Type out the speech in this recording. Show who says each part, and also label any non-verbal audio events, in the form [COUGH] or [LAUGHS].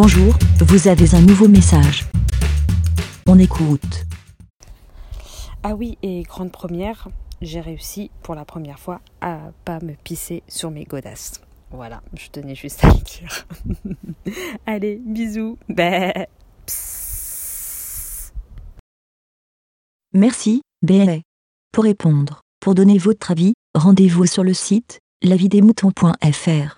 Speaker 1: Bonjour, vous avez un nouveau message. On écoute.
Speaker 2: Ah oui, et grande première, j'ai réussi pour la première fois à pas me pisser sur mes godasses. Voilà, je tenais juste à le dire. [LAUGHS] Allez, bisous.
Speaker 1: Merci, BLA. Pour répondre, pour donner votre avis, rendez-vous sur le site lavidemouton.fr.